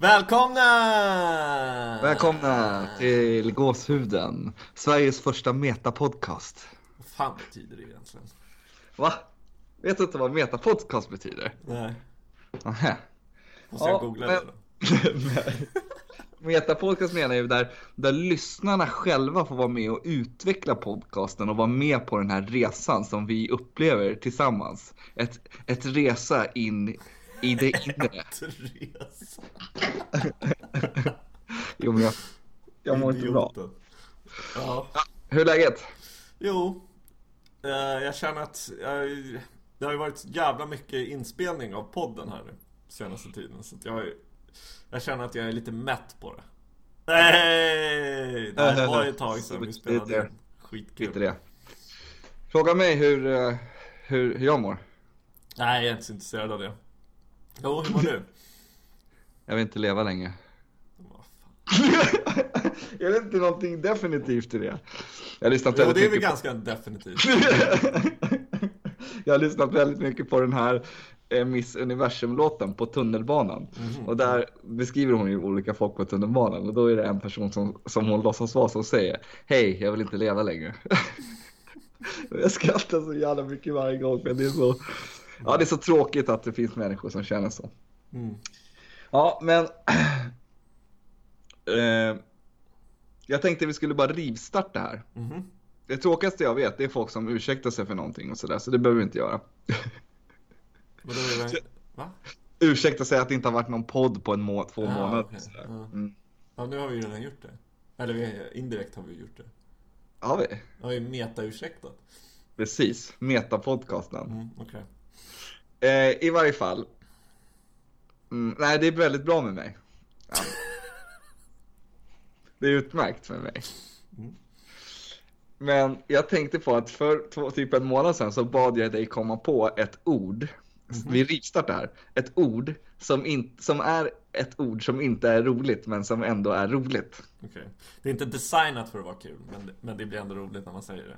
Välkomna! Välkomna till Gåshuden, Sveriges första metapodcast. Vad fan betyder det egentligen? Va? Vet du inte vad metapodcast betyder? Nej, Nähä. måste jag googla det då? Metapodcast menar ju där, där lyssnarna själva får vara med och utveckla podcasten och vara med på den här resan som vi upplever tillsammans. Ett, ett resa in i det inre. Jo, men jag, jag mår inte bra. Ja. Hur är läget? Jo, eh, jag känner att jag, det har ju varit jävla mycket inspelning av podden här nu senaste tiden. Så jag, jag känner att jag är lite mätt på det. Nej! Det var ju ett tag sedan vi spelade in. Skitkul. det. Fråga mig hur, eh, hur, hur jag mår. Nej, jag är inte så intresserad av det. Jo, hur mår du? Jag vill inte leva länge. Jag vet inte någonting definitivt i det. Jag har lyssnat Jo, väldigt det är väl mycket ganska definitivt. på... Jag har lyssnat väldigt mycket på den här eh, Miss Universum-låten på tunnelbanan. Mhm. Och där beskriver hon ju olika folk på tunnelbanan. Och då är det en person som, som hon låtsas vara som säger Hej, jag vill inte leva längre. jag skrattar så jävla mycket varje gång. Men det är så... Ja, det är så tråkigt att det finns människor som känner så. Mm. Ja, men... eh, jag tänkte vi skulle bara rivstarta här. Mhm. Det tråkigaste jag vet det är folk som ursäktar sig för någonting och sådär, så det behöver vi inte göra. Va? Ursäkta sig att det inte har varit någon podd på en må två Ja, månader. sådär. Ja. Mm. Ja, nu har vi ju redan gjort det. Eller vi, indirekt har vi gjort det. Har vi? Har vi meta-ursäktat. Precis, Metapodcasten. Mm, okej. Eh, I varje fall. Mm, nej, det är väldigt bra med mig. Ja. Det är utmärkt med mig. Mm. Men jag tänkte på att för två, typ en månad sedan så bad jag dig komma på ett ord. Vi rivstartar här. Ett ord som, in, som är ett ord som inte är roligt men som ändå är roligt. Okej. Det är inte designat för att vara kul, men men det blir ändå roligt när man säger det.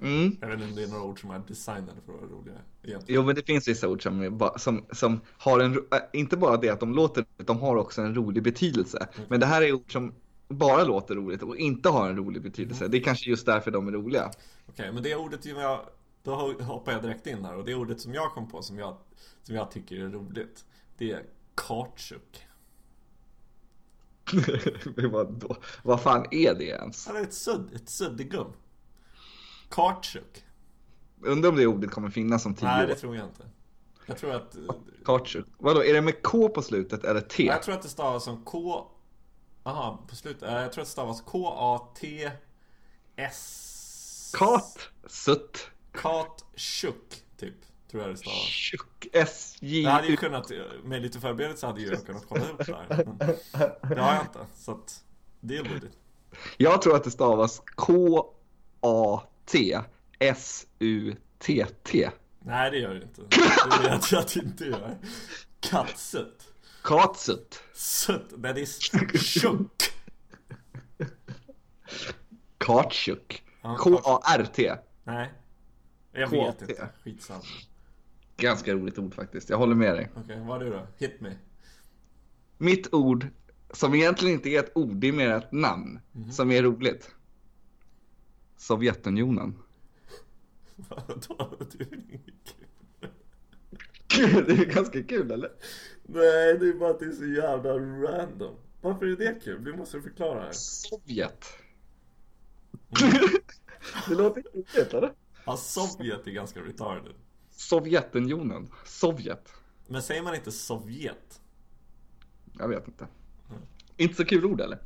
Mm. Jag vet inte om det är några ord som är designade för att vara roliga egentligen. Jo men det finns vissa ord som, som, som har en, äh, inte bara det att de låter, de har också en rolig betydelse. Men det här är ord som bara låter roligt och inte har en rolig betydelse. Det är kanske just därför de är roliga. Okej, men det ordet som jag... Då hoppar jag direkt in här och det ordet som jag kom på som jag, som jag tycker är roligt Det är kartsuk Men Vadå? Vad fan är det ens? Ja, det är ett sudd, ett suddigum Kartsuk Undrar om det ordet kommer finnas om tio Nej, år. det tror jag inte Jag tror att... Kartsuk. Vadå, är det med K på slutet eller T? Jag tror att det stavas som K... Aha, på slutet. Eh, Jag tror att det stavas K-A-T-S... Kat, sutt, Katsuk, typ. Tror jag det stavas. tjuck, S, J, Jag hade ju kunnat, med lite förberedelse hade ju jag kunnat kolla upp det här. Men det har jag inte. Så att, deal with it. Jag tror att det stavas K, A, T, S, U, T, T. Nej, det gör det inte. Det vet jag att det inte gör. Kattsutt. Katsut. Sutt. Nej, det är tjock. Kartsuk. Ja, K-A-R-T. Nej. Jag vet inte. Skitsamma. Ganska roligt ord faktiskt. Jag håller med dig. Okej, vad är du då? Hit me. Mitt ord, som egentligen inte är ett ord, det är mer ett namn, som är roligt. Sovjetunionen. Kul. det är ganska kul eller? Nej, det är bara att det är så jävla random. Varför är det kul? Du måste förklara här. Sovjet. det låter roligt eller? Ja, Sovjet är ganska retarded. Sovjetunionen. Sovjet. Men säger man inte Sovjet? Jag vet inte. Inte så kul ord eller?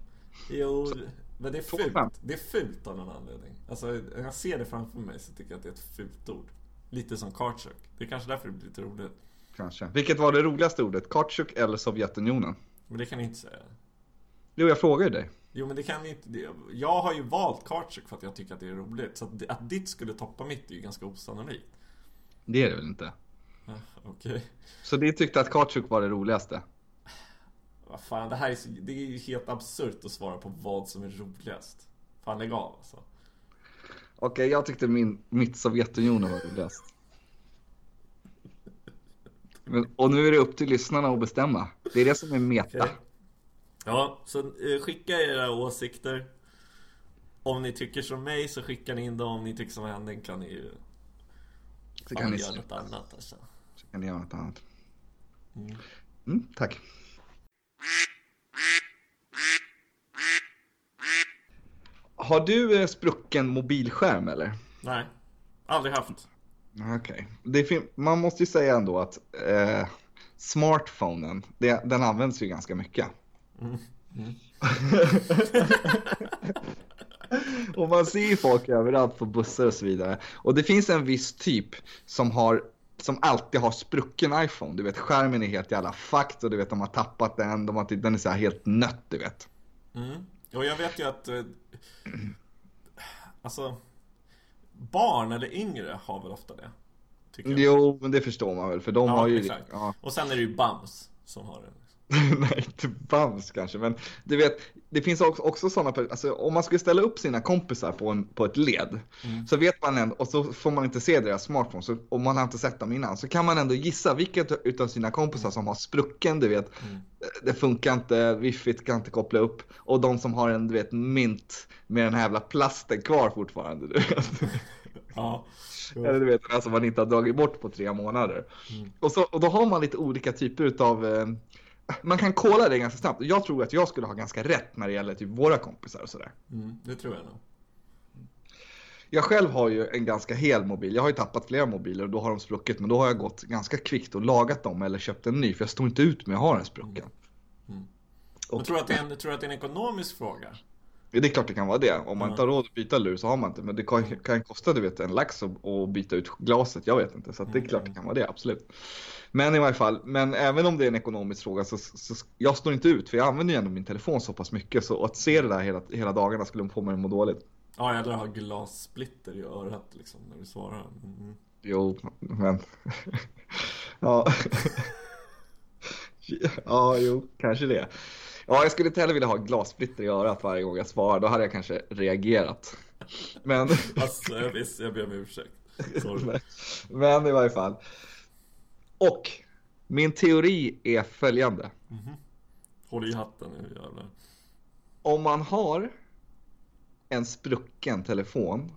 Jo, men det är fult. Det är fult av någon anledning. Alltså, när jag ser det framför mig så tycker jag att det är ett fult ord. Lite som kartsuk. Det är kanske därför det blir lite roligt. Kanske. Vilket var det roligaste ordet? Kartsjuk eller Sovjetunionen? Men det kan ni inte säga. Jo, jag frågar ju dig. Jo, men det kan ni inte. Jag har ju valt kartsuk för att jag tycker att det är roligt. Så att, att ditt skulle toppa mitt är ju ganska osannolikt. Det är det väl inte? Ja, Okej. Så ni tyckte att Kartsjuk var det roligaste? Vad fan, det här är, så, det är ju helt absurt att svara på vad som är roligast. Fan, lägg av alltså. Okej, jag tyckte min, mitt Sovjetunionen var roligast. Men, och nu är det upp till lyssnarna att bestämma. Det är det som är meta. Okej. Ja, så eh, skicka era åsikter. Om ni tycker som mig så skickar ni in dem. Om ni tycker som Henning kan ni ju Så kan ni, göra så något annat alltså. kan ni göra något annat. Mm, tack. Har du eh, sprucken mobilskärm eller? Nej, aldrig haft. Okej. Fin- Man måste ju säga ändå att eh, smartphonen, det, den används ju ganska mycket. och man ser ju folk överallt på bussar och så vidare. Och det finns en viss typ som har som alltid har sprucken iPhone. Du vet skärmen är helt jävla fucked och du vet de har tappat den. De har, den är så här helt nött du vet. Mm. Och jag vet ju att eh, Alltså Barn eller yngre har väl ofta det? Jo, men det förstår man väl för de Ja, har ju... exakt. Ja. Och sen är det ju Bams som har det. Nej, inte bams kanske, men du vet, det finns också, också sådana, alltså om man skulle ställa upp sina kompisar på, en, på ett led, så vet man ändå, och så får man inte se deras smartphone, så, och man har inte sett dem innan, så kan man ändå gissa vilket utav sina kompisar som har sprucken, du vet, det funkar inte, wifi kan inte koppla upp, och de som har en, du vet, mint med den här jävla plasten kvar fortfarande, du vet. Ja. Eller du vet, den här som man inte har dragit bort på tre månader. Och, så, och då har man lite olika typer utav eh, man kan kolla det ganska snabbt. Jag tror att jag skulle ha ganska rätt när det gäller typ våra kompisar och sådär. Mm, det tror jag nog. Jag själv har ju en ganska hel mobil. Jag har ju tappat flera mobiler och då har de spruckit. Men då har jag gått ganska kvickt och lagat dem eller köpt en ny. För jag står inte ut med att ha den sprucken. Men tror du att det är en, tror du att det är en ekonomisk fråga? Det är klart det kan vara det. Om man inte har råd att byta lur så har man inte. Men det kan, kan kosta du vet, en lax att byta ut glaset. Jag vet inte. Så det är klart det kan vara det, absolut. Men i varje fall, men även om det är en ekonomisk fråga så, så jag står inte ut. För jag använder ju ändå min telefon så pass mycket. Så att se det där hela, hela dagarna skulle få mig att må dåligt. Ja, eller ha glassplitter i örat liksom när du svarar. Mm. Jo, men... ja. ja, jo, kanske det. Ja, jag skulle inte heller vilja ha glassplitter i örat varje gång jag svarar. Då hade jag kanske reagerat. Men, Alltså, jag, visst, jag ber om ursäkt. Sorry. men i varje fall. Och min teori är följande. Håll i hatten nu jävlar. Om man har en sprucken telefon,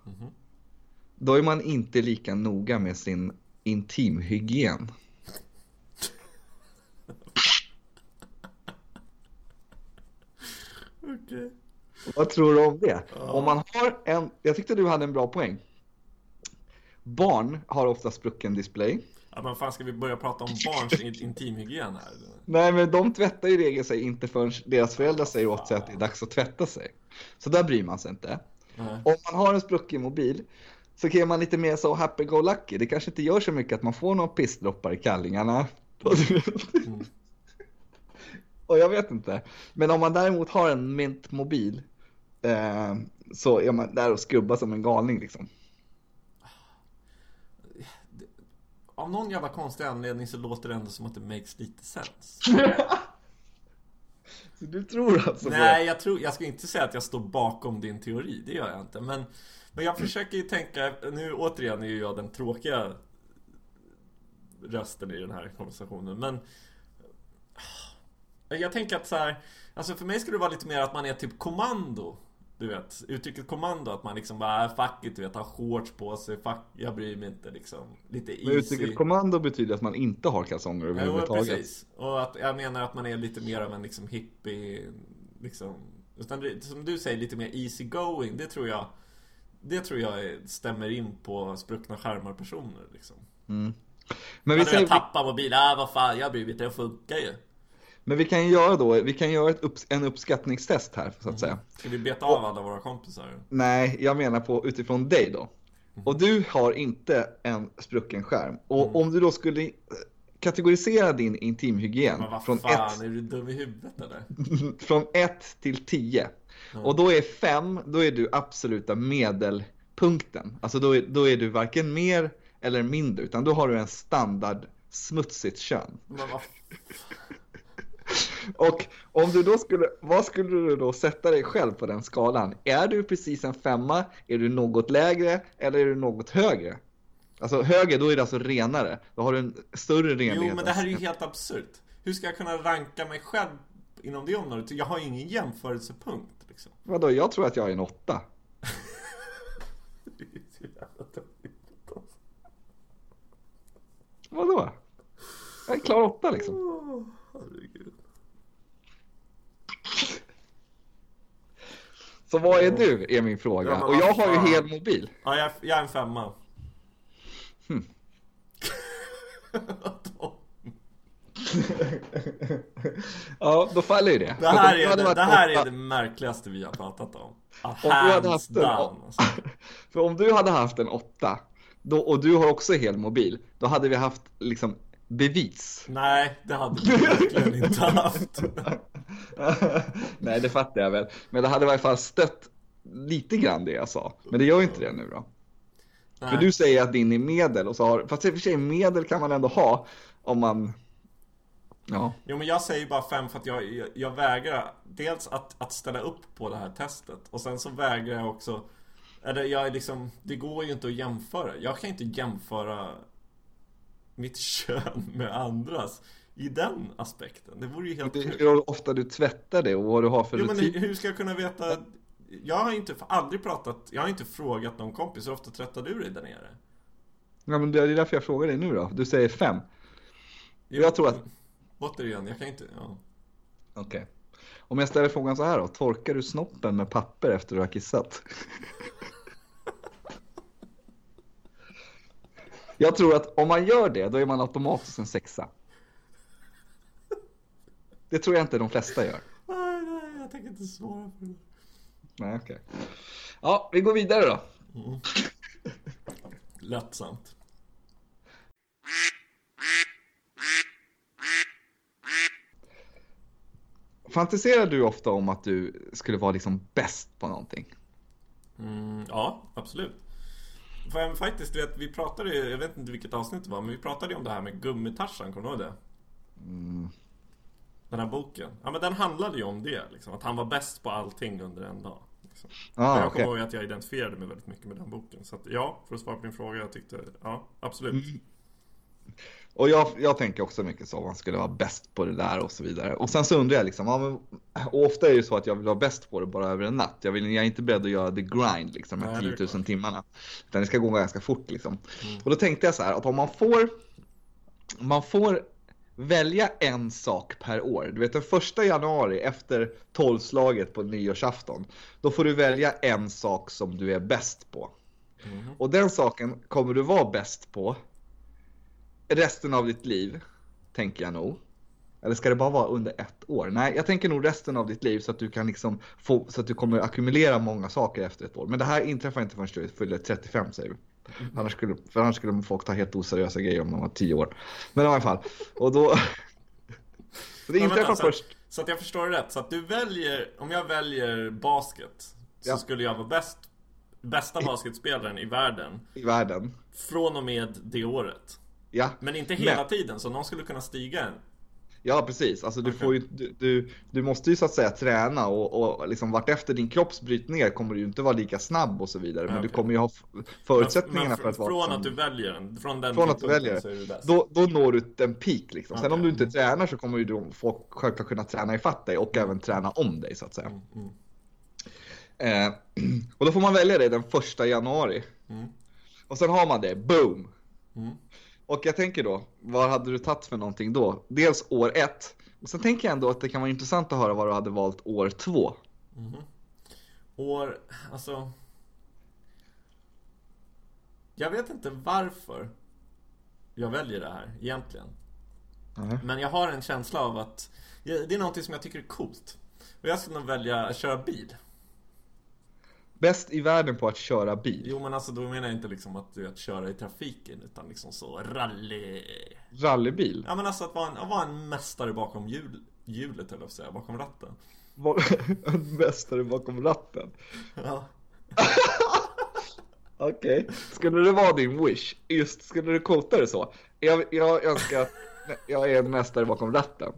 då är man inte lika noga med sin intimhygien. Okej. Vad tror du om det? Om man har en, jag tyckte du hade en bra poäng. Barn har ofta sprucken display. Ja, men fan ska vi börja prata om barns in- intimhygien här? Nej, men de tvättar ju i regel sig inte förrän deras föräldrar säger åt sig att det är dags att tvätta sig. Så där bryr man sig inte. Nej. Om man har en sprucken mobil så kan man lite mer så happy go lucky. Det kanske inte gör så mycket att man får några pissdroppar i kallingarna. Och jag vet inte. Men om man däremot har en mint-mobil eh, så är man där och skrubbar som en galning liksom. Av någon jävla konstig anledning så låter det ändå som att det makes lite sense. Så du tror alltså Nej, jag tror, jag ska inte säga att jag står bakom din teori, det gör jag inte. Men, men jag försöker ju tänka, nu återigen är ju jag den tråkiga rösten i den här konversationen. Men jag tänker att så här, alltså för mig skulle det vara lite mer att man är typ kommando. Du vet, uttrycket kommando, att man liksom bara, äh, fuck it, du vet, har shorts på sig, fuck, jag bryr mig inte liksom. Lite Men easy. uttrycket kommando betyder att man inte har kalsonger Jo, överhuvudtaget. precis. Och att jag menar att man är lite mer av en liksom hippie, liksom. Utan som du säger, lite mer easy going. Det tror jag, det tror jag stämmer in på spruckna skärmar-personer liksom. Men vi, jag säger, tappar mobilen, ah, vad fan, jag bryr mig inte, det funkar ju. Men vi kan göra då, vi kan göra ett upps, en uppskattningstest här så att säga. Ska vi beta av alla våra kompisar? Nej, jag menar på utifrån dig då. Och du har inte en sprucken skärm. Och om du då skulle eh, kategorisera din intimhygien Men vad från fan, är du dum i huvudet eller? 1 från 1 till 10. Och då är 5, då är du absoluta medelpunkten. Alltså då är, då är du varken mer eller mindre, utan då har du en standard smutsigt kön. Men vad Och om du då skulle, vad skulle du då sätta dig själv på den skalan? Är du precis en femma? Är du något lägre? Eller är du något högre? Alltså högre, då är det alltså renare. Då har du en större renlighet. Jo men det här är ju helt absurt. Hur ska jag kunna ranka mig själv inom det området. Jag har ju ingen jämförelsepunkt liksom. Vadå, jag tror att jag är en åtta. Vadå? Jag är en klar åtta liksom. Så vad är du, är min fråga. Ja, Och jag har ju hel mobil. Ja, jag, jag är en femma. Hmm. Ja, då faller ju det. Det här, är det, det här åtta- är det märkligaste vi har pratat om. Ah, Om du hade Hands haft en, down. Alltså. För om du hade haft en åtta, då, och du har också hel mobil, då hade vi haft liksom bevis. Nej, det hade vi verkligen inte haft. Nej, det fattar jag väl. Men det hade i alla fall stött lite grann det jag sa. Men det gör ju inte det nu då. För Nej. du säger att din är medel och så har, fast i och för sig medel kan man ändå ha om man, ja. Jo men jag säger bara fem för att jag, jag, jag vägrar Dels att, att ställa upp på det här testet Och sen så vägrar jag också Eller jag är liksom Det går ju inte att jämföra Jag kan inte jämföra Mitt kön med andras I den aspekten Det vore ju helt Det, hur ofta du tvättar det och vad du har för Jo men hur ska jag kunna veta Jag har inte aldrig pratat Jag har inte frågat någon kompis Hur ofta tvättar du dig där nere? Ja, men det är därför jag frågar dig nu då. Du säger fem. Jag tror att- Återigen, jag kan inte ja. Okej. Om jag ställer frågan så här då, torkar du snoppen med papper efter du har kissat? Jag tror att om man gör det, då är man automatiskt en sexa. Det tror jag inte de flesta gör. Nej, nej, jag tänker inte svara på det Nej, okej. Ja, vi går vidare då. Lättsamt Fantiserar du ofta om att du skulle vara liksom bäst på någonting? Mm, ja, absolut. För faktiskt, vet, vi pratade ju, jag vet inte vilket avsnitt det var, men vi pratade ju om det här med gummitarsan, kommer du ihåg det? Den här boken. Ja men den handlade ju om det, liksom, att han var bäst på allting under en dag. Liksom. Ah, jag okej. kommer ihåg att jag identifierade mig väldigt mycket med den boken. Så att, ja, för att svara på din fråga, jag tyckte, ja, absolut. Och jag, jag tänker också mycket så, man skulle vara bäst på det där och så vidare. Och sen så undrar jag liksom, ja, men, ofta är det ju så att jag vill vara bäst på det bara över en natt. Jag, vill, jag är inte beredd att göra the grind, liksom, de här det är 10 000 klart. timmarna. Utan det ska gå ganska fort liksom. Mm. Och då tänkte jag så här, att om man får, man får välja en sak per år. Du vet den första januari efter tolvslaget på nyårsafton, då får du välja en sak som du är bäst på. Mhm. Och den saken kommer du vara bäst på resten av ditt liv, tänker jag nog. Eller ska det bara vara under ett år? Nej, jag tänker nog resten av ditt liv så att du kan liksom få, så att du kommer ackumulera många saker efter ett år. Men det här inträffar inte förrän du fyller 35 säger vi. Annars skulle, för annars skulle folk ta helt oseriösa grejer om de var 10 år. Men i alla fall, och då... Så det vänta, inträffar så, först. så att jag förstår det rätt, så att du väljer, om jag väljer basket, så Ja. skulle jag vara bäst, bästa basketspelaren i världen i världen. från och med det året. Ja, Men inte hela Men- tiden, så någon skulle kunna stiga. Ja precis. Alltså du, Okej. får ju, du, du, du måste ju så att säga träna och, och liksom vartefter din kroppsbrytning kommer du ju inte vara lika snabb och så vidare. Men Ja, du kommer ju ha förutsättningarna Men för att vara Från att du väljer den, från den Från att du väljer du då, då når du en peak liksom. Sen Okej. om du inte tränar så kommer ju du folk självklart kunna träna ifatt dig och även träna om dig så att säga. Mm, mm. Eh, och då får man välja det den första januari. Mm. Och sen har man det, boom! Mm. Och jag tänker då, vad hade du tagit för någonting då? Dels år ett, och sen tänker jag ändå att det kan vara intressant att höra vad du hade valt år två. År, alltså... Jag vet inte varför jag väljer det här egentligen. Mhm. Men jag har en känsla av att det är någonting som jag tycker är coolt. Och jag skulle nog välja att köra bil. Bäst i världen på att köra bil. Jo men alltså då menar jag inte liksom att, att köra i trafiken utan liksom så rally... Rallybil. Ja men alltså att vara en, att vara en mästare bakom hjul, hjulet eller säga, bakom ratten. En mästare bakom ratten. Ja. Okej. Skulle det vara din wish? Just, skulle du quota det så? Jag, jag önskar att jag är en mästare bakom ratten.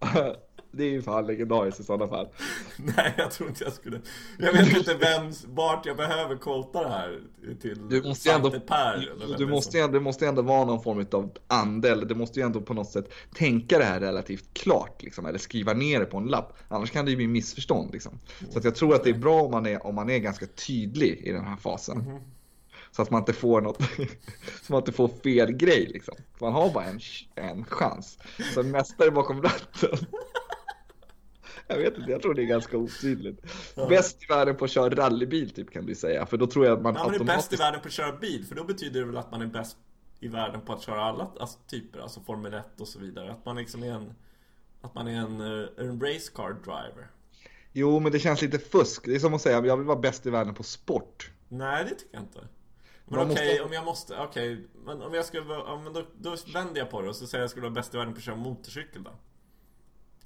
det är ju fan legendariskt i sådana fall. Nej, jag tror inte jag skulle. Jag vet inte vem, vart jag behöver quota det här till. Du måste ändå, Per, du måste, som- ju ändå, det måste ändå vara någon form av ande, eller du måste ju ändå på något sätt tänka det här relativt klart, liksom, eller skriva ner det på en lapp. Annars kan det ju bli missförstånd. Liksom. Så jag tror att det är bra om man är, om man är ganska tydlig i den här fasen. Mhm. Så att man inte får något, så man inte får fel grej liksom. Man har bara en, en chans. Så mästare bakom ratten. Jag vet inte, jag tror det är ganska otydligt. Bäst i världen på att köra rallybil typ kan du säga. För då tror jag att man Ja, är bäst i automatiskt... världen på att köra bil, för då betyder det väl att man är bäst i världen på att köra alla alltså, typer, alltså Formel 1 och så vidare. Att man liksom är en, att man är en, eh, en race car driver. Jo, men det känns lite fusk. Det är som att säga, jag vill vara bäst i världen på sport. Nej, det tycker jag inte. Men okej, måste- om jag måste, okej, men om jag ska vara, ja, men då, då vänder jag på det och så säger jag att jag skulle vara bäst i världen på att köra motorcykel då.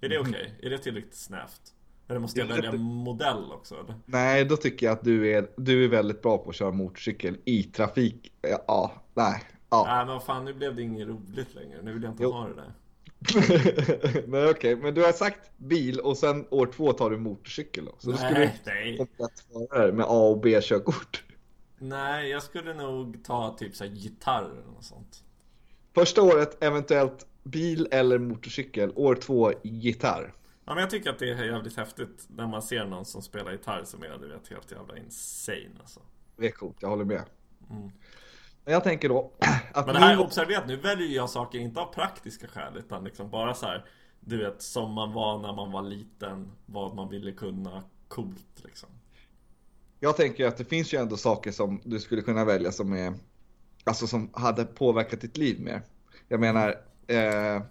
Är det okej? Är det tillräckligt snävt? Eller måste jag är välja modell också eller? Nej, då tycker jag att du är, du är väldigt bra på att köra motorcykel i trafik. Ja, nej. Ja. Nej men vad fan, nu blev det inget roligt längre. Nu vill jag inte Jo. ha det där. Nej okej, men du har sagt bil och sen år två tar du motorcykel då. Så då skulle Nej, du nej. med A och B-körkort. Nej, jag skulle nog ta typ såhär gitarr eller något sånt. Första året eventuellt bil eller motorcykel. År två gitarr. Ja men jag tycker att det är jävligt häftigt när man ser någon som spelar gitarr som är du vet helt jävla insane alltså. Det är coolt, jag håller med. Mm. Jag tänker då att Men det här, nu- observera nu väljer jag saker inte av praktiska skäl utan liksom bara så här, Du vet som man var när man var liten, vad man ville kunna, coolt liksom. Jag tänker att det finns ju ändå saker som du skulle kunna välja som är Alltså som hade påverkat ditt liv mer. Jag menar eh,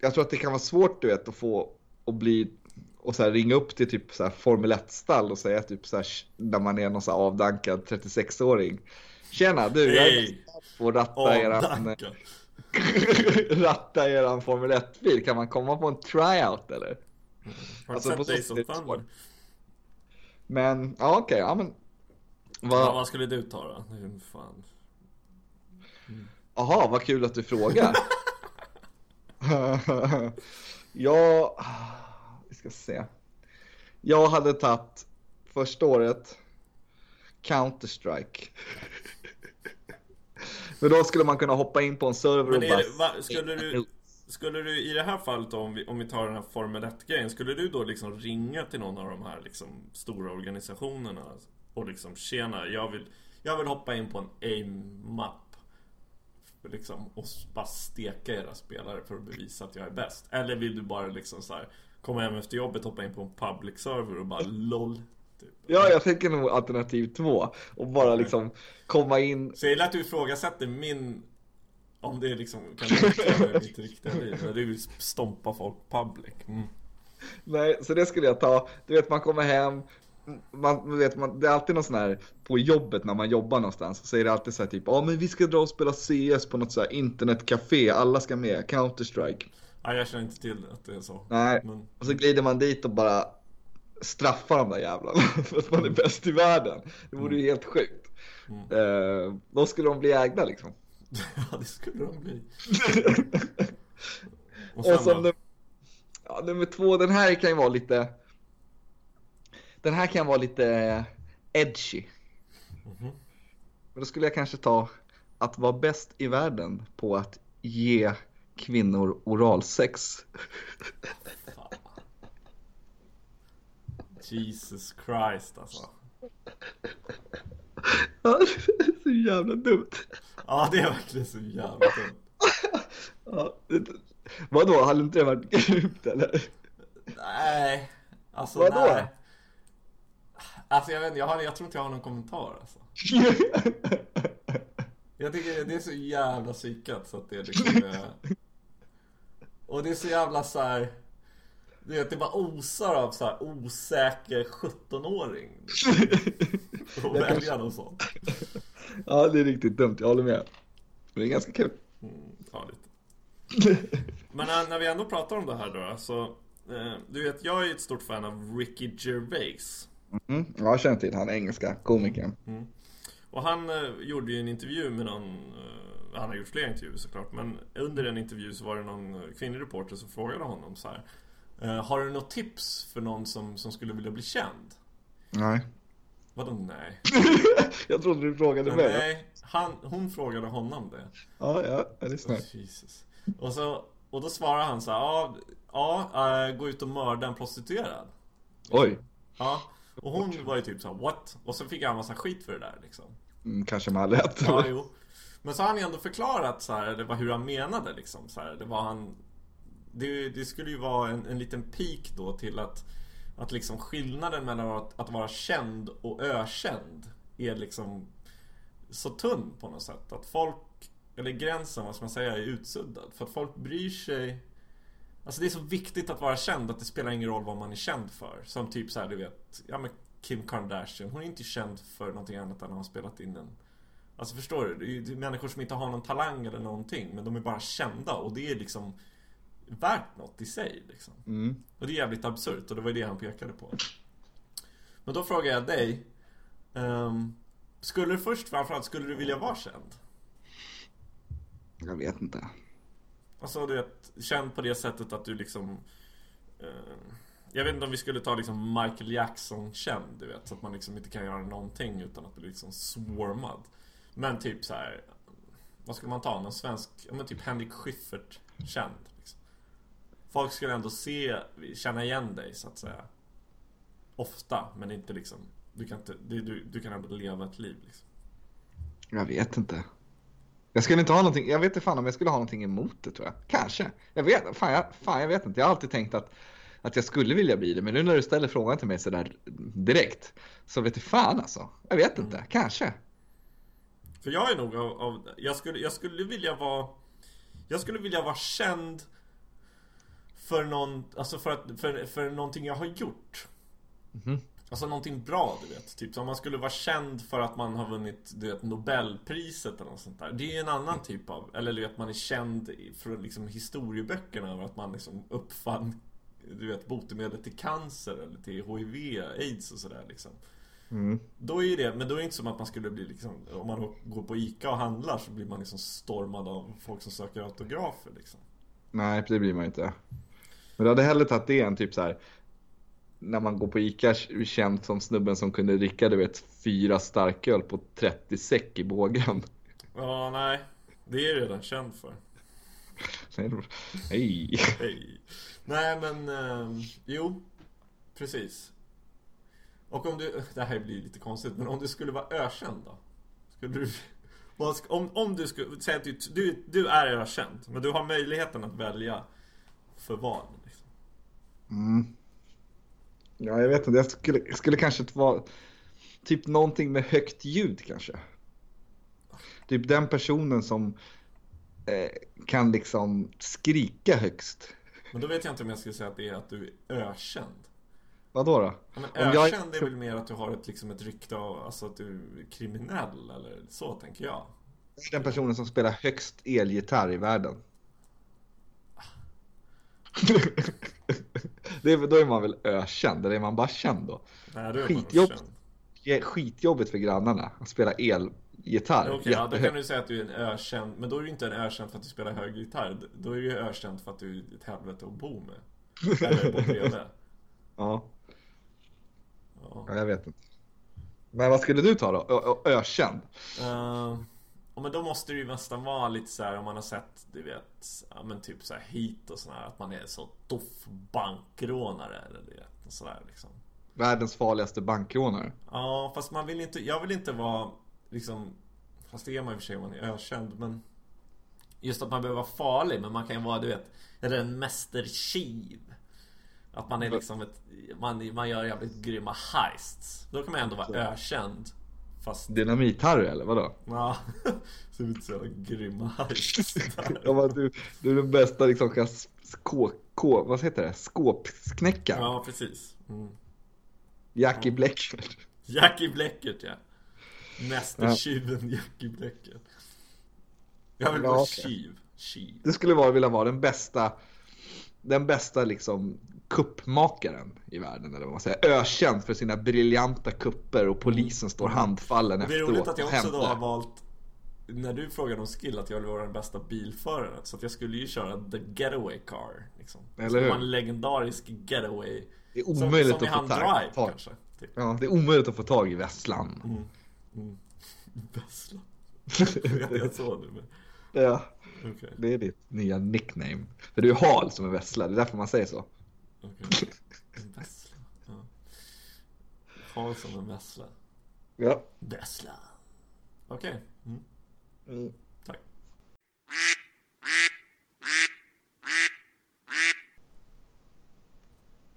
Jag tror att det kan vara svårt du vet att få att bli och så här, ringa upp till typ så här Formel 1-stall och säga typ så här när man är någon så här avdankad 36-åring. Tjena du, jag är på att ratta Åh, eran, ratta eran Formel 1-bil. Kan man komma på en tryout eller? Har du Alltså, på sett Days of sätt- Thunder? Men ja okej, ja men. Ja, Vad, vad skulle du ta då? Fan. Aha, vad kul att du frågar. jag, vi ska se. Jag hade tagit första året Counter-Strike. Men då skulle man kunna hoppa in på en server och bara... det, va, skulle du Skulle du i det här fallet då, om vi, om vi tar den här Formel 1-grejen Skulle du då liksom ringa till någon av de här liksom stora organisationerna Och liksom tjena, jag vill Jag vill hoppa in på en aim-mapp Liksom och bara steka era spelare för att bevisa att jag är bäst Eller vill du bara liksom så här Komma hem efter jobbet, hoppa in på en public server och bara LOL typ. Ja, jag tänker nog alternativ två. Och bara liksom komma in. Så jag gillar att du ifrågasätter min Om det är liksom kan likna mitt riktiga liv du vill stompa folk public mm. Nej, så det skulle jag ta. Du vet, man kommer hem. Man, vet, man, det är alltid någon sån här på jobbet när man jobbar någonstans. Så är det alltid så här typ, ja men vi ska dra och spela CS på något så här internetcafé. Alla ska med, Counter-Strike. Ja, jag känner inte till att det är så Nej, Men och så glider man dit och bara straffar de där jävlarna. För att man är bäst i världen. Det vore ju helt sjukt. Mm. Eh, då skulle de bli ägda liksom. Ja, det skulle de bli Och Och sen som då? num- ja, nummer två, den här kan ju vara lite Den här kan vara lite edgy. Mhm. Men då skulle jag kanske ta att vara bäst i världen på att ge kvinnor oralsex. Jesus Christ alltså Ja, det är så jävla dumt. Ja, det är verkligen så jävla dumt Ja, vadå, hade inte det varit grymt eller? Nej Alltså Vadå? nej Alltså jag vet inte, jag, har, jag tror inte jag har någon kommentar alltså Jag tycker det är så jävla psykat så att det liksom är... Och det är så jävla så här. Du vet, det bara osar av så här osäker 17-åring Att Jag välja kanske- något sånt Ja, det är riktigt dumt, jag håller med. Men det är ganska kul. mm, Ja, lite Men när, när vi ändå pratar om det här då så eh, Du vet, jag är ett stort fan av Ricky Gervais Mm, ja, jag känner till han engelska komikern. Och han eh, gjorde ju en intervju med någon eh, Han har gjort flera intervjuer såklart Men under en intervju så var det någon eh, kvinnlig reporter som frågade honom så här Eh, har du något tips för någon som, som skulle vilja bli känd? Nej. Vadå nej? Jag trodde du frågade mig. nej, han, hon frågade honom det. Ja, ja, jag lyssnar. Oh, Jesus. Och, så, och då svarar han så här, ja, ja äh, gå ut och mörda en prostituerad. Oj. Ja, och hon var ju typ så här, what? Och så fick han massa skit för det där liksom. Mm, kanske med all rätt. Ja, jo. Men så har han ju ändå förklarat så här, det var hur han menade liksom. Så här, det var han... Det, det skulle ju vara en, en liten pik då till att, att liksom skillnaden mellan att, att vara känd och ökänd är liksom så tunn på något sätt. Att folk, eller gränsen vad ska man säga, är utsuddad. För att folk bryr sig Alltså det är så viktigt att vara känd att det spelar ingen roll vad man är känd för. Som typ så här, du vet, ja men Kim Kardashian, hon är inte känd för någonting annat än att ha spelat in en Alltså förstår du? Det är ju människor som inte har någon talang eller någonting Men de är bara kända och det är liksom Värt något i sig liksom. Mm. Och det är jävligt absurt och det var ju det han pekade på Men då frågar jag dig ehm, Skulle du först framförallt, skulle du vilja vara känd? Jag vet inte. Alltså du vet, känd på det sättet att du liksom eh, Jag vet inte om vi skulle ta liksom Michael Jackson känd du vet Så att man liksom inte kan göra någonting utan att bli liksom swarmad Men typ så här. Vad skulle man ta? Någon svensk, ja men typ Henrik Schyffert känd liksom. Folk skulle ändå se, känna igen dig så att säga Ofta, men inte liksom Du kan, inte, du, du, du kan ändå leva ett liv liksom Jag vet inte. Jag skulle inte ha någonting, jag vet inte fan om jag skulle ha någonting emot det tror jag. Kanske. Jag vet, fan jag, fan, jag vet inte. Jag har alltid tänkt att, att jag skulle vilja bli det. Men nu när du ställer frågan till mig sådär direkt. Så vet du fan alltså. Jag vet inte, kanske. För jag är nog av, av jag, skulle, jag skulle vilja vara Jag skulle vilja vara känd För någon, alltså för, att, för, för någonting jag har gjort Mhm. Alltså någonting bra du vet Typ som man skulle vara känd för att man har vunnit du vet, Nobelpriset eller något sånt där Det är ju en annan typ av Eller du vet man är känd från liksom historieböckerna över att man liksom uppfann Du vet botemedel till cancer eller till HIV, aids och sådär liksom Mm. då är det, men då är det inte som att man skulle bli liksom Om man går på Ica och handlar så blir man liksom stormad av folk som söker autografer liksom Nej, det blir man inte. Men du hade hellre tagit det än typ så här. När man går på Ica känd som snubben som kunde dricka du vet fyra starköl på 30 säck i bågen. Ja, nej Det är jag redan känd för Hej. Hej Nej men, eh, jo Precis Och om du, det här blir lite konstigt Men om du skulle vara ökänd då? Skulle du om, om du skulle, säg att du, du, du är ökänd Men du har möjligheten att välja För vad liksom. Mm. Ja, jag vet inte. Jag skulle, skulle kanske vara typ någonting med högt ljud kanske. Typ den personen som eh, kan liksom skrika högst. Men då vet jag inte om jag skulle säga att det är att du är ökänd Vadå då? Ja, men Om jag- ökänd är väl mer att du har ett, liksom ett rykte av alltså att du är kriminell eller så tänker jag. Den personen som spelar högst elgitarr i världen. det är, då är man väl ökänd, eller är man bara känd då? Nej, du är Skitjobb. skitjobbigt för grannarna att spela elgitarr. Okej, ja, då kan du säga att du är en ökänd, men då är du inte en ökänd för att du spelar hög gitarr. Då är du ju ökänd för att du är ett helvete att bo med. Eller bo bredvid. Ja, Ja. ja, jag vet inte. Men vad skulle du ta då? Ö- ökänd? Uh, och men då måste det ju nästan vara lite så här om man har sett, du vet, ja men typ så här hit och sådär, att man är så doff bankrånare eller du vet, sådär liksom. Världens farligaste bankrånare. Ja, fast man vill inte, jag vill inte vara liksom Fast det är man i och för sig om man är ökänd men Just att man behöver vara farlig men man kan ju vara du vet en mästertjuv Att man är liksom ett man, man gör jävligt grymma heists. Då kan man ändå vara ökänd Fast Dynamit-Harry eller vadå? Ja inte så jävla grymma. Ja, men du, du är den bästa liksom kan skå, kå, vad heter det? Skåpsknäckaren. Ja precis mm. Jackie Blecker. Jackie Bleckert ja Mästertjuven Jackie Bleckert Jag vill Ja, vara okej. tjuv Tjuv Du skulle vara, vilja vara den bästa, den bästa liksom kuppmakaren i världen eller vad man säger. Ökänd för sina briljanta kupper och polisen står handfallen Det är efteråt roligt att jag också då har valt när du frågade om skill att jag ville vara den bästa bilföraren. Så att jag skulle ju köra the getaway car. Liksom. Eller hur? Som en legendarisk getaway. Det är Som, omöjligt som i att få tag, Drive tag. kanske. Typ. Ja, det är omöjligt att få tag i Vesslan. Vessla. Vet jag så nu men. Ja, Okej, det är ditt nya nickname. För du är hal som en vessla, det är därför man säger så. okej. En Vessla. Ja. Ha som en vessla. Ja. Vessla. Okej. Mm. Mm. Tack.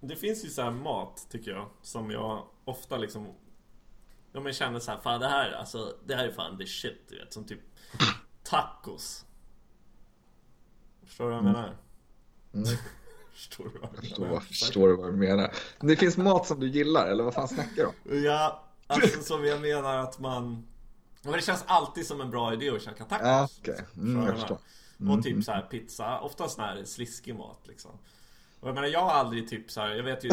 Det finns ju så här mat, tycker jag, som jag ofta liksom... Ja men känner så här, fan det här, alltså, det här är fan the shit, du vet. Som typ tacos. Förstår du vad jag menar? Förstår du vad jag Förstår, menar? förstår du vad jag menar? Men det finns mat som du gillar, eller vad fan snackar du om? Ja, alltså som jag menar att man... Men det känns alltid som en bra idé att käka tacos. Ja, okej. Mm, jag förstår. vad Och typ så här pizza, ofta sån här sliskig mat liksom. Och jag menar jag har aldrig typ så här, jag vet ju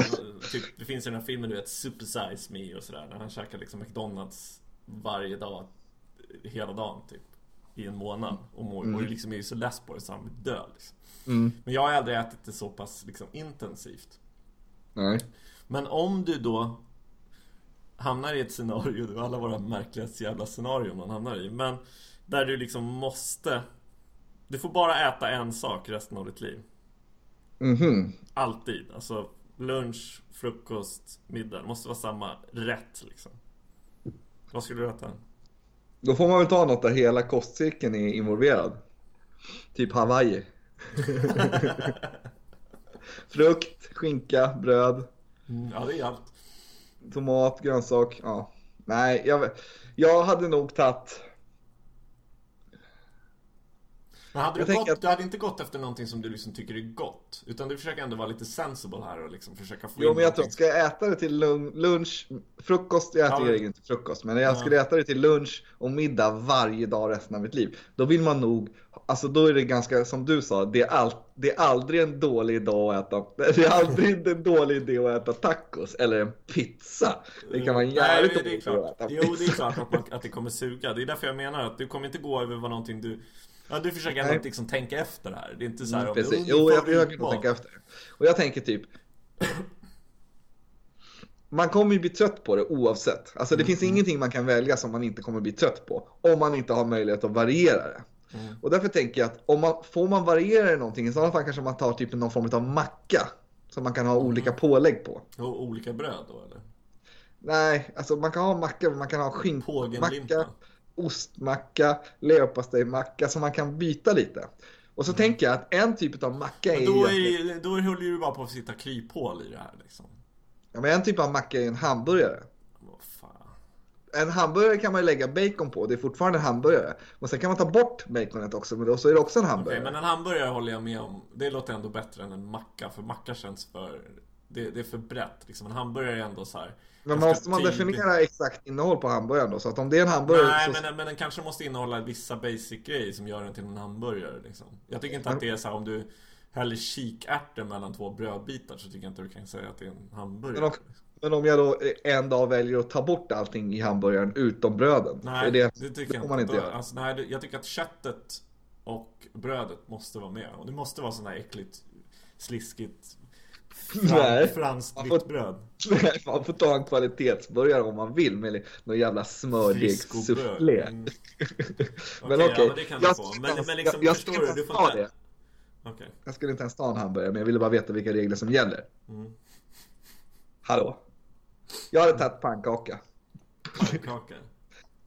typ, det finns ju den här filmen du vet Super Size Me och sådär När han käkar liksom McDonalds varje dag Hela dagen typ I en månad och mår och liksom är så less på det så han blir död liksom. Mm. Men jag har aldrig ätit det så pass liksom intensivt Nej. Men om du då hamnar i ett scenario, det är alla våra märkligaste jävla scenarion man hamnar i Men där du liksom måste Du får bara äta en sak resten av ditt liv Mhm. Alltid, alltså lunch, frukost, middag Det måste vara samma rätt liksom Vad skulle du äta? Då får man väl ta något där hela kostcirkeln är involverad. Typ Hawaii. Frukt, skinka, bröd, Ja det är allt tomat, grönsak. Ja. Nej, jag, jag hade nog tagit... Men hade du, gått, att- du hade inte gått efter någonting som du liksom tycker är gott Utan du försöker ändå vara lite sensible här och liksom försöka få Jo, men jag tror, ska jag äta det till lun- lunch, frukost, jag äter Ja, inte frukost, men jag skulle äta det till lunch och middag varje dag resten av mitt liv, då vill man nog, alltså då är det ganska, som du sa, det är, all, det är aldrig en dålig idé att äta, det är aldrig en dålig idé att äta tacos eller en pizza. Det kan Nej, jävligt det är dåligt klart. att äta Jo, det är klart att, man, att det kommer suga. Det är därför jag menar att du kommer inte gå över vad någonting du... Ja, du försöker ändå liksom tänka efter här. Det är inte så här... Mm, om- precis. Jo, jag försöker nog tänka efter. Och jag tänker typ, man kommer ju bli trött på det oavsett. Alltså det finns ingenting man kan välja som man inte kommer bli trött på. Om man inte har möjlighet att variera det. Och därför tänker jag att om man, får man variera det någonting, i sådana fall kanske man tar typ någon form av macka. Som man kan ha olika pålägg på. Och olika bröd då, eller? Nej, alltså man kan ha macka, man kan ha skinkmacka. Ostmacka, leverpastejmacka, så man kan byta lite. Och så tänker jag att en typ av macka är Men då, är, då håller du bara på att sitta kryphål i det här liksom. Ja, men en typ av macka är en hamburgare. Fan. En hamburgare kan man ju lägga bacon på, det är fortfarande en hamburgare. Men sen kan man ta bort baconet också, men då så är det också en hamburgare. men en hamburgare håller jag med om. Det låter ändå bättre än en macka. För macka känns för... Det, det är för brett liksom. En hamburgare är ändå så här... Men måste man definiera exakt innehåll på hamburgaren då? Så att om det är en hamburgare Nej, så... men, men den kanske måste innehålla vissa basic grejer som gör den till en hamburgare liksom. Jag tycker inte att det är så här om du häller kikärtor mellan två brödbitar så tycker jag inte du kan säga att det är en hamburgare. Men om, men om jag då en dag väljer att ta bort allting i hamburgaren utom bröden. Nej, det, det, tycker det jag man inte Då- göra. Alltså, nej, jag tycker att köttet och brödet måste vara med. Och det måste vara sån här äckligt, sliskigt. Fran, franskt får- vitt bröd. man får ta en kvalitetsburgare om man vill med någon jävla smördegssufflé. Mm. Men Okej, okej, ja, men det kan du jag få. skulle Men, men liksom, jag- jag förstår du? Du får inte... Okej. Jag skulle inte ens ta en hamburgare, men jag ville bara veta vilka regler som gäller. Mm. Hallå? Jag hade tagit pannkaka. Pannkaka.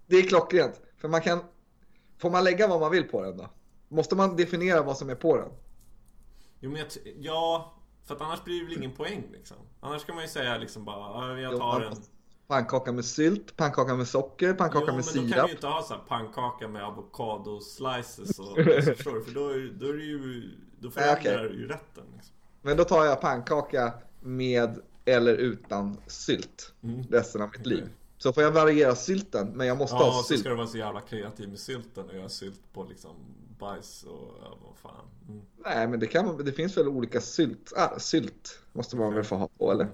Det är klockrent. För man kan... Får man lägga vad man vill på den då? Måste man definiera vad som är på den? Jo men jag, ja, för att annars blir det väl ingen poäng liksom. Annars kan man ju säga liksom bara, ja, jag Jo, tar en... Pannkaka med sylt, pannkaka med socker, Jo pannkaka men med då kan sirap. ju inte ha så här pannkaka med avokado slices och, alltså, förstår du? För då är, då är det ju, då förändrar okej. du ju rätten liksom. Men då tar jag pannkaka med eller utan sylt Mm. resten av mitt liv. Så får jag variera sylten, men jag måste Ja, ha och så sylt. ska du vara så jävla kreativ med sylten och göra sylt på liksom bajs och ja, vad fan. Mm. Nej, men det, kan, det finns väl olika sylt. Ah, sylt måste man väl få ha på, eller?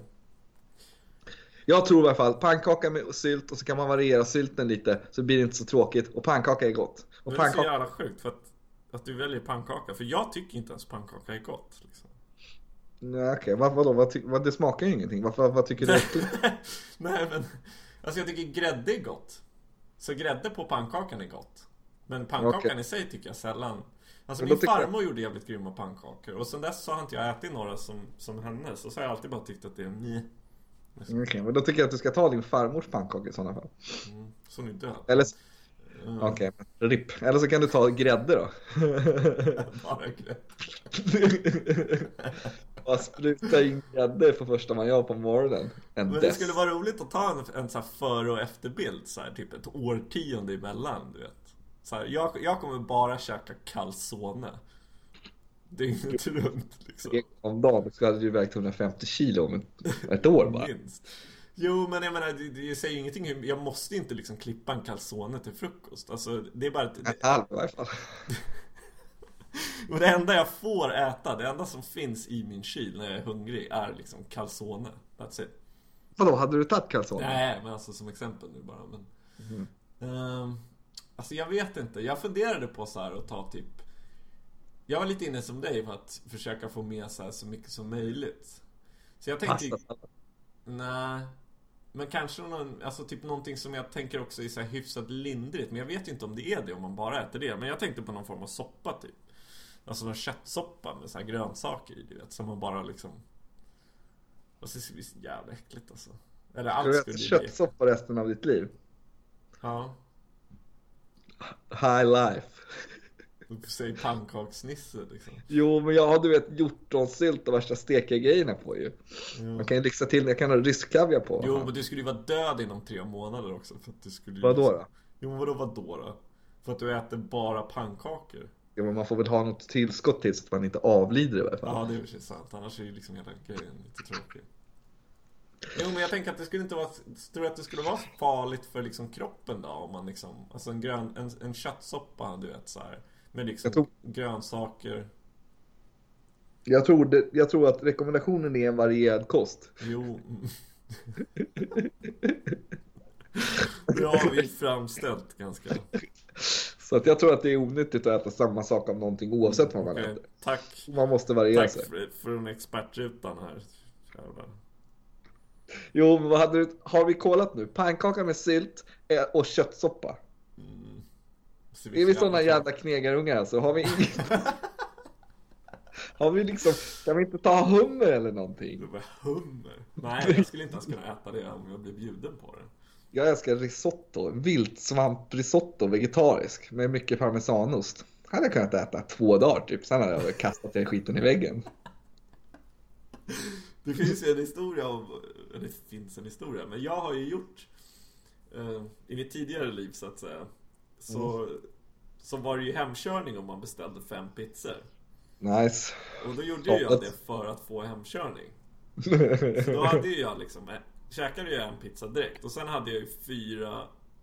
Jag tror i alla fall pannkaka med sylt och så kan man variera sylten lite så blir det inte så tråkigt och pannkaka är gott. Och Men det är så jävla sjukt för att, att du väljer pannkaka. För jag tycker inte ens pannkaka är gott. Liksom. nej okej, vad, vadå, vad, vad, det smakar ju ingenting. Vad, vad, vad tycker du är äckligt? Nej men, alltså jag tycker grädde är gott. Så grädde på pannkakan är gott. Men pannkakan Okej. i sig tycker jag sällan. Alltså min tycker jag- farmor gjorde jävligt grymma pannkakor. Och sen dess så har inte jag ätit några som, som hennes. Och så har jag alltid bara tyckt att det är ni. Okej, men då tycker jag att du ska ta din farmors pannkaka i sådana fall. Mm, som är död. Eller, Mm, okej, men RIP. Eller så kan du ta grädde då. Bara spruta in grädde för första man gör på morgonen. En Men det dess. skulle vara roligt att ta en, en så före och efterbild så här, typ ett årtionde emellan, du vet. Så här, jag, jag kommer bara käka calzone. Dygnet runt liksom. Om dagen, så hade du vägt 150 kilo om ett, ett år bara. Minst. Jo men jag menar, det, det säger ju ingenting. Jag måste inte liksom klippa en calzone till frukost. Alltså det är bara ett, det, halv i varje fall. Och det enda jag får äta, det enda som finns i min kyl när jag är hungrig är liksom calzone. That's it. Vadå, hade du tagit calzone? Nej, men alltså som exempel nu bara. Men, Ehm, alltså jag vet inte. Jag funderade på så här att ta typ... Jag var lite inne som dig på att försöka få med så, så mycket som möjligt. Så jag tänkte... Pasta. Nej. Men kanske någon, alltså typ någonting som jag tänker också är så här hyfsat lindrigt. Men jag vet inte om det är det om man bara äter det. Men jag tänkte på någon form av soppa typ. Alltså någon köttsoppa med så här grönsaker i, du vet. Som man bara liksom... Och så är det jävla äckligt alltså. Eller allt du skulle ju bli... köttsoppa resten av ditt liv? Ja. High life. Säg pannkaksnisse liksom. Jo, men jag har du vet hjortronsylt och värsta stekiga grejerna på ju. Man kan ju lyxa till, jag kan ha rysk-kaviar på. Jo, men du skulle ju vara död inom tre månader också. För att du skulle. Vadå då? Jo, men vadå vadå då? För att du äter bara pannkakor? Jo, men man får väl ha något tillskott till så att man inte avlider i varje fall. Ja, det är sig sant. Annars är ju liksom hela grejen lite tråkig. Jo, men jag tänker att det skulle inte vara... Tror du att det skulle vara farligt för liksom kroppen då? Om man liksom... Alltså en grön... En, en köttsoppa, du vet så här. Med liksom Jag tror- grönsaker. Jag, tror det, jag tror att rekommendationen är en varierad kost. Jo. Har vi framställt ganska. Så att jag tror att det är onyttigt att äta samma sak av någonting oavsett vad man Okej, äter. Tack. Man måste variera Tack sig. för den expertrutan här. Jävlar. Jo, men vad hade du, har vi kollat nu? Pannkaka med sylt eh, och köttsoppa. Så Är vi så sådana jävla knegarungar alltså? Har vi inget... Har vi liksom, kan vi inte ta hummer eller någonting? Hummer. Nej, jag skulle inte ens kunna äta det om jag blev bjuden på det. Jag älskar risotto, viltsvamprisotto, vegetarisk, med mycket parmesanost. Hade jag kunnat äta två dagar typ, sen hade jag kastat den skiten i väggen. Det finns ju en historia om, det finns en historia, men jag har ju gjort eh, i mitt tidigare liv så att säga. Så, så var det ju hemkörning om man beställde fem pizzor. Nice. Och då gjorde ju jag det för att få hemkörning. Så då hade ju jag liksom, eh, käkade jag en pizza direkt och sen hade jag ju fyra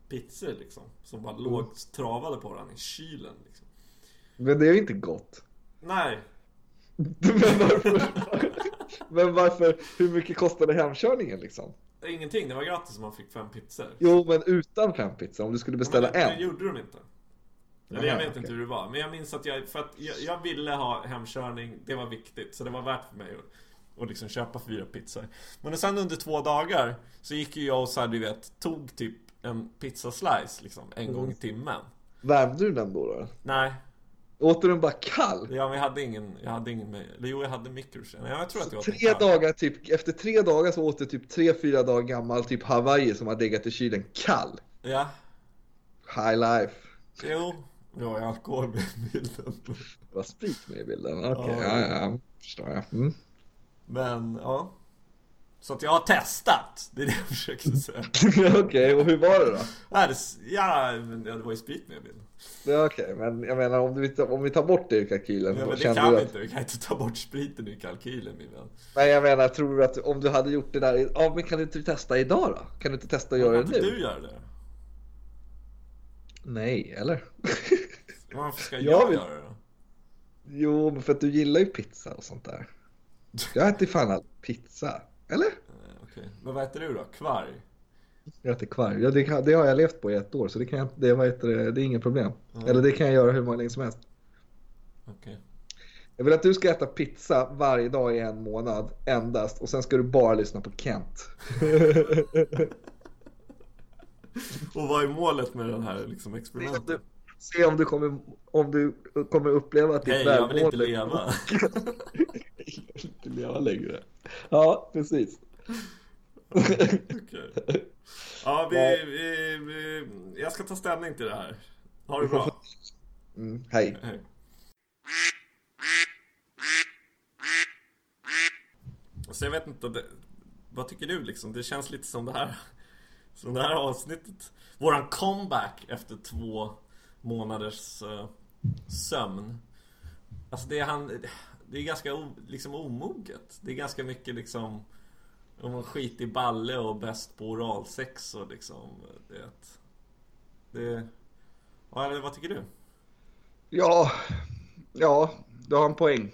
pizzor liksom. Som bara låg travade på varandra i kylen liksom. Men det är ju inte gott. Nej, Men varför? Men varför? Hur mycket kostade hemkörningen liksom? Ingenting. Det var gratis om man fick fem pizzor. Jo, men utan fem pizza, om du skulle beställa men en. Det gjorde de inte. Eller jag vet inte okej. hur det var. Men jag minns att jag, för att jag, jag ville ha hemkörning. Det var viktigt. Så det var värt för mig att, att liksom köpa fyra pizzor. Men sen under två dagar så gick ju jag och så här, du vet, tog typ en pizzaslice liksom en Mm. gång i timmen. Värmde du den då? då? Nej, Åt du den bara kall? ja, men jag hade ingen, jag hade ingen jo jag hade mikrosen. Jag tror att jag den Tre dagar, typ, efter tre dagar så åt du typ tre, fyra dagar gammal typ Hawaii som har legat i kylen kall. Ja, High life. jo. Var ju alkohol med i bilden. Det var sprit med i bilden. Okej, Ja. ja, ja, förstår jag. Mm. Men, ja. Så att jag har testat. Det är det jag försöker säga. Okej, och hur var det då? Nej, det, ja, men det var ju sprit med i bilden. Okej, men jag menar om, du, om vi tar bort det ur kalkylen. Ja, men det kan vi att, inte. Vi kan inte ta bort spriten ur kalkylen min vän. Men jag menar, tror du att om du hade gjort det där, ja men kan du inte testa idag då? Kan du inte testa att göra det inte nu? du gör det? Nej, eller? Varför ska Jag jag vill- göra det då? Jo, men för att du gillar ju pizza och sånt där. Jag äter fan all pizza. Eller? Eh, Okej. Men vad äter du då? Kvarg? Jag äter kvarg. Ja, det, kan, det har jag levt på i ett år så det, kan jag, det, vad heter det, det är inget problem. Eller det kan jag göra hur många länge som helst. Okej. Jag vill att du ska äta pizza varje dag i en månad endast och sen ska du bara lyssna på Kent. Och vad är målet med den här liksom experimentet? du, se om du kommer, om du kommer uppleva att ditt Hej, jag vill inte välmående- leva. Jag vill inte leva längre. Ja, precis. Okej. Ja, vi, vi, vi, jag ska ta ställning till det här. Ha det bra. Mm, hej. Hej. Så jag vet inte, det, vad tycker du liksom? Det känns lite som det här Som det här avsnittet Våran comeback efter två månaders eh, sömn Alltså det är han Det är ganska o, liksom omoget Det är ganska mycket liksom Om man skit i balle och bäst på oralsex och liksom Det Det Ja, eller vad tycker du? Ja, ja, du har en poäng.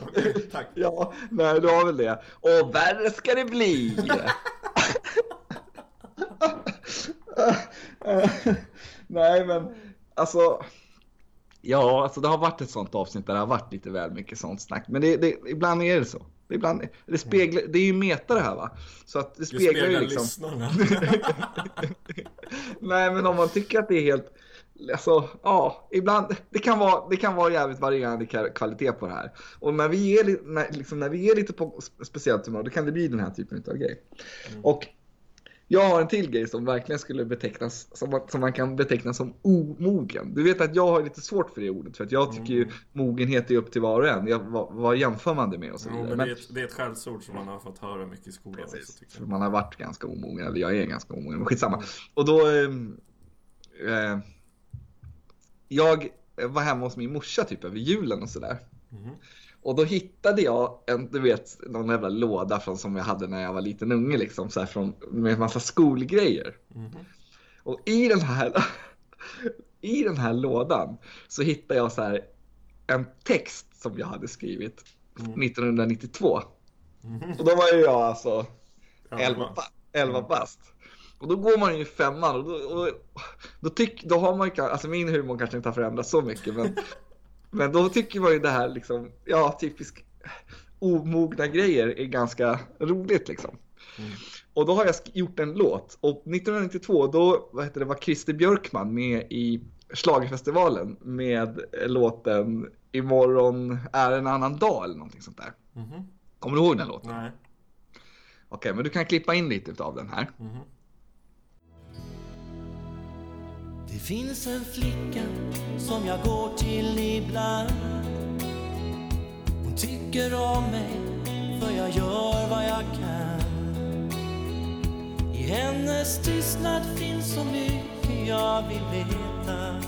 Okej, tack Ja, nej du har väl det. Och värre ska det bli. nej men alltså. Ja, alltså det har varit ett sånt avsnitt där det har varit lite väl mycket sånt snack. Men det, det, ibland är det så. Ibland, det, speglar, det är ju meta det här va. Så att det speglar, speglar ju liksom. lyssnarna Nej men om man tycker att det är helt, alltså ja, ibland, det kan vara, det kan vara jävligt varierande kvalitet på det här. Och när vi li- när, liksom, när vi ger lite på spe- speciellt humör, då kan det bli den här typen av grej. Och jag har en till grej som verkligen skulle betecknas, som, man- som man kan beteckna som omogen. Du vet att jag har lite svårt för det ordet, för att jag tycker ju mogenhet är upp till var och en. Jag, vad, vad jämför man det med och så Jo, vidare. men det, är ett, det är ett skällsord som man har fått höra mycket i skolan också, För jag. man har varit ganska omogen, eller jag är ganska omogen, men skitsamma. Och då... ehm, Eh, jag var hemma hos min morsa typ över julen och sådär. Mhm. Och då hittade jag en, du vet, någon jävla låda från, som jag hade när jag var liten unge liksom, så här, från, med en massa skolgrejer. Mhm. Och i den här, i den här lådan så hittade jag så här en text som jag hade skrivit 1992. Och då var ju jag alltså 11, ba- 11 bast. Och då går man ju i femman och då, och, då, tyck, då har man ju, alltså min humor kanske inte har förändrats så mycket men, men då tycker man ju det här liksom, ja typiskt omogna grejer är ganska roligt liksom. Och då har jag gjort en låt och 1992 då vad heter det, var Christer Björkman med i Schlagerfestivalen med låten Imorgon är en annan dag eller någonting sånt där. Mhm. Kommer du ihåg den låten? Nej. Okej, men du kan klippa in lite av den här. Mhm. Det finns en flicka som jag går till ibland. Hon tycker om mig för jag gör vad jag kan. I hennes tystnad finns så mycket jag vill veta.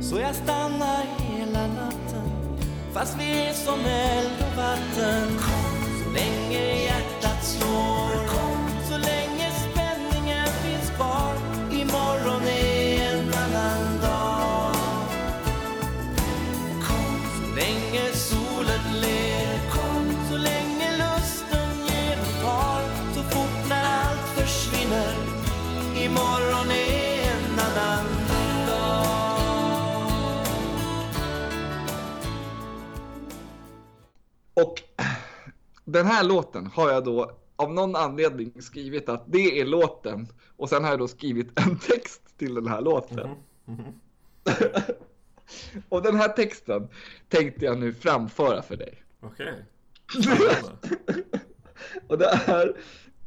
Så jag stannar hela natten fast vi är som eld och vatten. Den här låten har jag då av någon anledning skrivit att det är låten och sen har jag då skrivit en text till den här låten. och den här texten tänkte jag nu framföra för dig. Okej. Spännande. Och det här,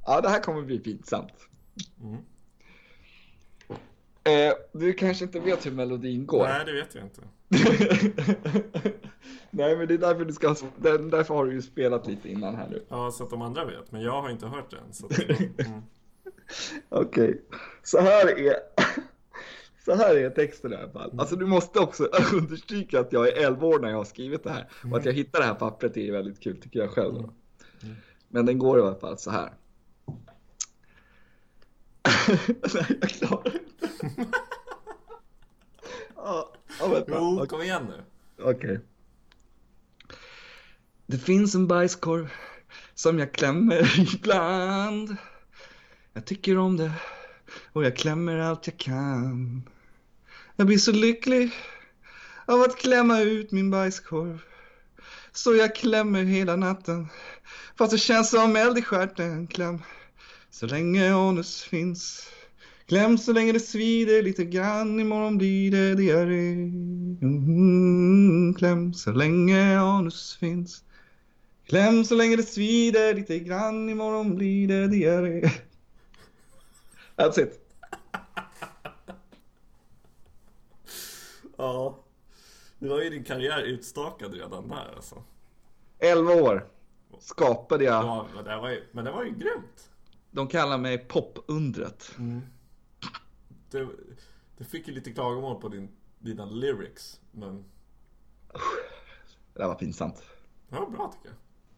ja det här kommer bli pinsamt. Mm. Eh, du kanske inte vet hur melodin går? Nej, det vet jag inte. Nej men det är därför du ska, därför har du ju spelat lite innan här nu. Ja, så att de andra vet. Men jag har inte hört den. Så att, mm. Okej, så här är så här är texten i alla fall. Alltså du måste också understryka att jag är 11 år när jag har skrivit det här. Och att jag hittar det här pappret är väldigt kul tycker jag själv. Då. Men den går i alla fall så här. Nej, jag klarar inte. Ja, Jo, kom igen nu. Okej. Det finns en bajskorv som jag klämmer ibland. Jag tycker om det och jag klämmer allt jag kan. Jag blir så lycklig av att klämma ut min bajskorv. Så jag klämmer hela natten fast det känns som eld i stjärten. Kläm så länge anus finns. Kläm så länge det svider lite grann, imorgon blir det diarré. Mm, kläm så länge anus finns. Kläm så länge det svider lite grann, imorgon blir det diarré. That's it. Ja. Nu var ju din karriär utstakad redan där alltså. 11 år skapade jag. Ja, men det var ju, men det var ju grymt. De kallar mig popundret. Du, du fick ju lite klagomål på din, dina lyrics. Men Det där var pinsamt. det var bra tycker jag.